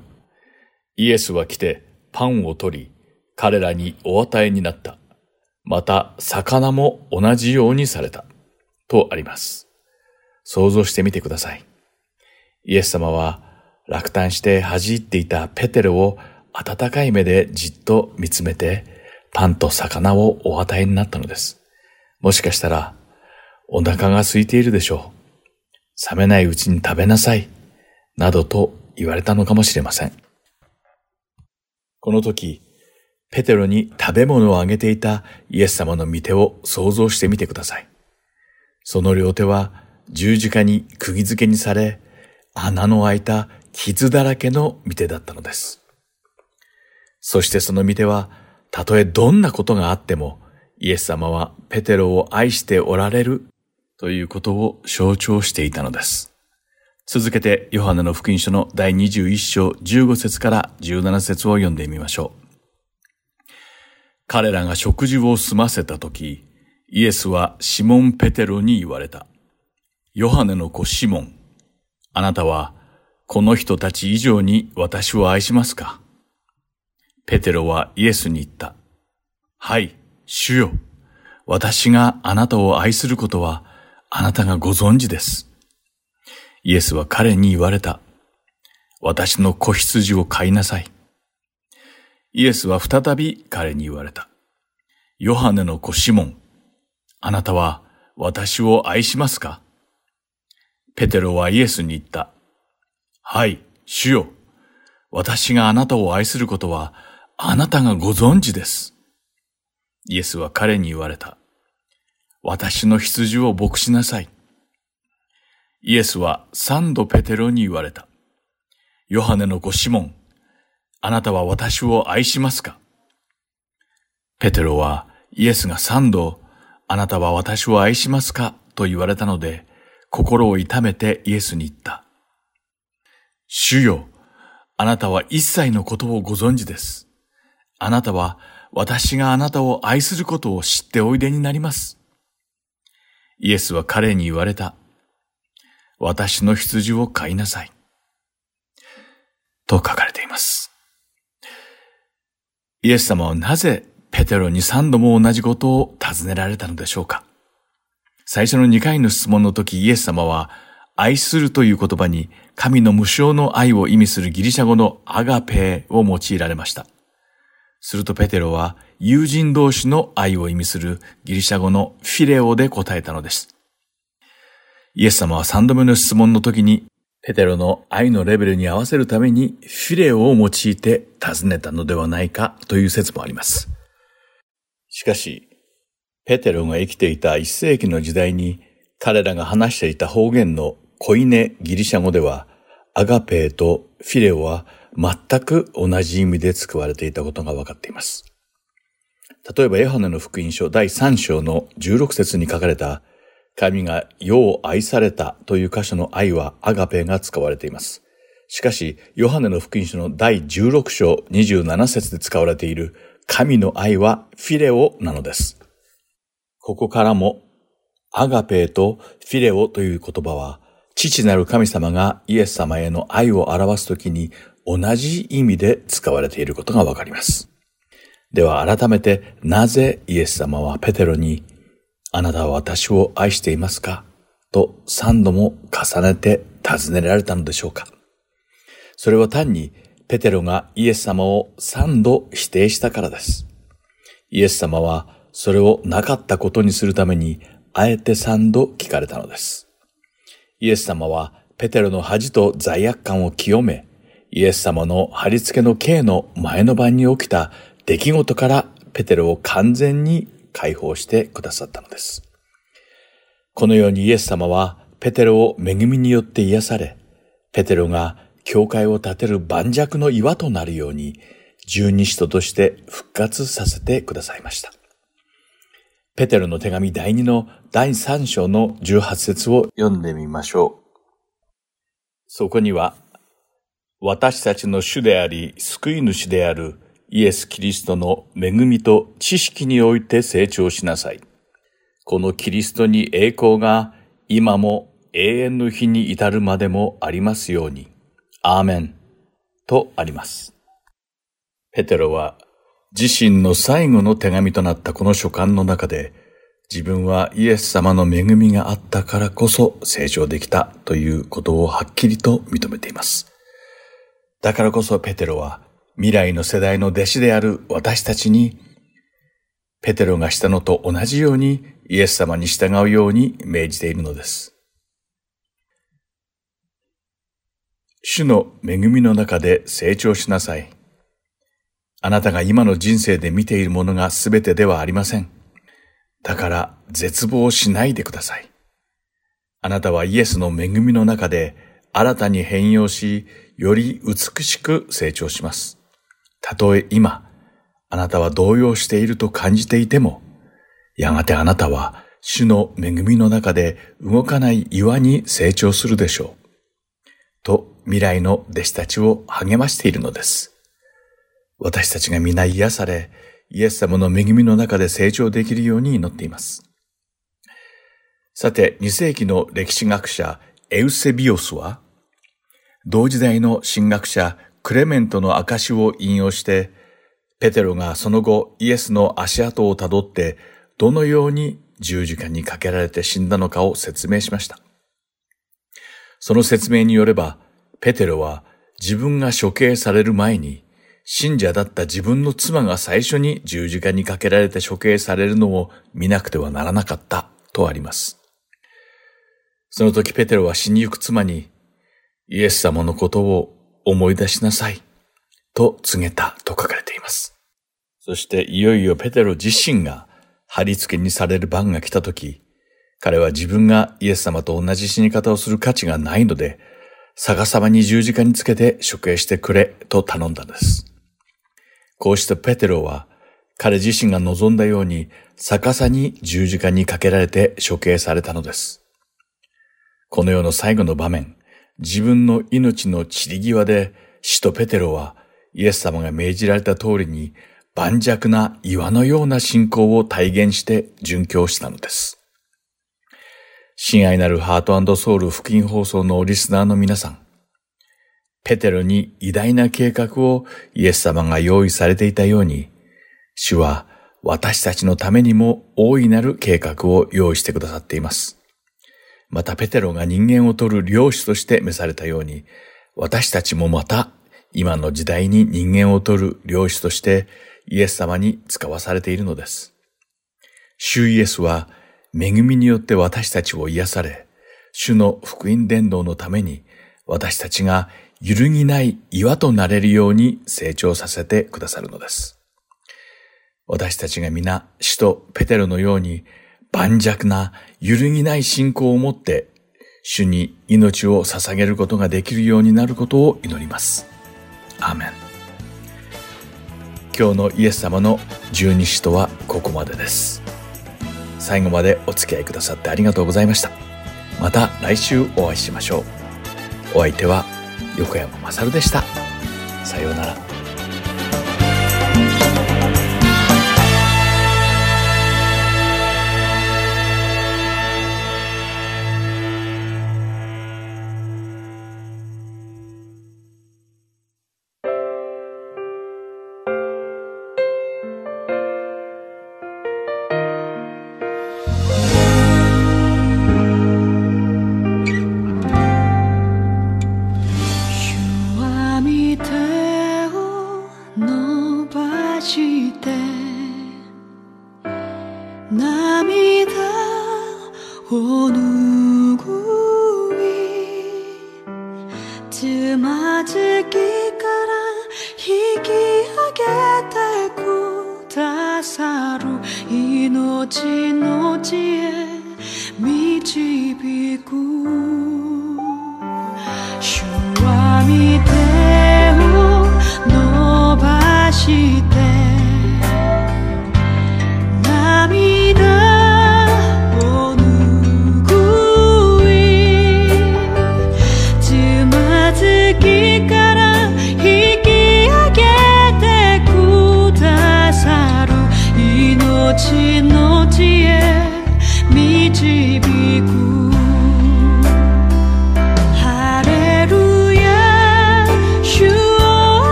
イエスは来てパンを取り、彼らにお与えになった。また、魚も同じようにされた。とあります。想像してみてください。イエス様は落胆して恥じっていたペテロを温かい目でじっと見つめてパンと魚をお与えになったのです。もしかしたらお腹が空いているでしょう。冷めないうちに食べなさい。などと言われたのかもしれません。この時、ペテロに食べ物をあげていたイエス様の御手を想像してみてください。その両手は十字架に釘付けにされ、穴の開いた傷だらけの御手だったのです。そしてその御手は、たとえどんなことがあっても、イエス様はペテロを愛しておられるということを象徴していたのです。続けて、ヨハネの福音書の第21章15節から17節を読んでみましょう。彼らが食事を済ませたとき、イエスはシモン・ペテロに言われた。ヨハネの子シモン、あなたはこの人たち以上に私を愛しますか？ペテロはイエスに言った。はい、主よ。私があなたを愛することはあなたがご存知です。イエスは彼に言われた。私の子羊を飼いなさい。イエスは再び彼に言われた。ヨハネの子シモン、あなたは私を愛しますか？ペテロはイエスに言った。はい、主よ。私があなたを愛することはあなたがご存知です。イエスは彼に言われた。私の羊を牧しなさい。イエスは三度ペテロに言われた。ヨハネの子シモン、あなたは私を愛しますか？ペテロはイエスが三度、あなたは私を愛しますか？と言われたので、心を痛めてイエスに言った。主よ、あなたは一切のことをご存知です。あなたは私があなたを愛することを知っておいでになります。イエスは彼に言われた。私の羊を飼いなさい。と書かれています。イエス様はなぜペテロに三度も同じことを尋ねられたのでしょうか最初の2回の質問の時イエス様は愛するという言葉に神の無償の愛を意味するギリシャ語のアガペーを用いられました。するとペテロは友人同士の愛を意味するギリシャ語のフィレオで答えたのです。イエス様は三度目の質問の時にペテロの愛のレベルに合わせるためにフィレオを用いて尋ねたのではないかという説もあります。しかし、ペテロが生きていた一世紀の時代に彼らが話していた方言のコイネギリシャ語ではアガペーとフィレオは全く同じ意味で使われていたことが分かっています。例えば、ヨハネの福音書第3章の16節に書かれた、神が世を愛されたという箇所の愛はアガペーが使われています。しかし、ヨハネの福音書の第16章27節で使われている神の愛はフィレオなのです。ここからも、アガペーとフィレオという言葉は、父なる神様がイエス様への愛を表すときに同じ意味で使われていることがわかります。では改めてなぜイエス様はペテロにあなたは私を愛していますか？と三度も重ねて尋ねられたのでしょうかそれは単にペテロがイエス様を三度否定したからです。イエス様はそれをなかったことにするためにあえて三度聞かれたのです。イエス様はペテロの恥と罪悪感を清め、イエス様の貼り付けの刑の前の晩に起きた出来事からペテロを完全に解放してくださったのです。このようにイエス様はペテロを恵みによって癒され、ペテロが教会を建てる盤石の岩となるように、十二使徒として復活させてくださいました。ペテロの手紙第2の第3章の18節を読んでみましょう。そこには、私たちの主であり、救い主であるイエス・キリストの恵みと知識において成長しなさい。このキリストに栄光が今も永遠の日に至るまでもありますように。アーメン。とあります。ペテロは自身の最後の手紙となったこの書簡の中で、自分はイエス様の恵みがあったからこそ成長できたということをはっきりと認めています。だからこそペテロは未来の世代の弟子である私たちに、ペテロがしたのと同じようにイエス様に従うように命じているのです。主の恵みの中で成長しなさい。あなたが今の人生で見ているものが全てではありません。だから絶望しないでください。あなたはイエスの恵みの中で新たに変容し、より美しく成長します。たとえ今、あなたは動揺していると感じていても、やがてあなたは主の恵みの中で動かない岩に成長するでしょう。と未来の弟子たちを励ましているのです。私たちが皆癒され、イエス様の恵みの中で成長できるように祈っています。さて、2世紀の歴史学者エウセビオスは、同時代の神学者クレメントの証を引用して、ペテロがその後イエスの足跡をたどって、どのように十字架にかけられて死んだのかを説明しました。その説明によれば、ペテロは自分が処刑される前に、信者だった自分の妻が最初に十字架にかけられて処刑されるのを見なくてはならなかったとあります。その時ペテロは死にゆく妻に、イエス様のことを思い出しなさい。と告げたと書かれています。そしていよいよペテロ自身が貼り付けにされる番が来たとき、彼は自分がイエス様と同じ死に方をする価値がないので、逆さまに十字架につけて処刑してくれと頼んだんです。こうしてペテロは彼自身が望んだように逆さに十字架にかけられて処刑されたのです。この世の最後の場面、自分の命の散り際で使徒ペテロはイエス様が命じられた通りに盤石な岩のような信仰を体現して殉教したのです。親愛なるハートソウル福音放送のリスナーの皆さん、ペテロに偉大な計画をイエス様が用意されていたように、主は私たちのためにも大いなる計画を用意してくださっています。またペテロが人間を取る領主として召されたように、私たちもまた今の時代に人間を取る領主としてイエス様に使わされているのです。主イエスは恵みによって私たちを癒され、主の福音伝道のために私たちが揺るぎない岩となれるように成長させてくださるのです。私たちが皆、主とペテロのように盤石な揺るぎない信仰を持って主に命を捧げることができるようになることを祈ります。アーメン。今日のイエス様の十二使徒はここまでです。最後までお付き合いくださってありがとうございました。また来週お会いしましょう。お相手は横山まさるでした。さようなら。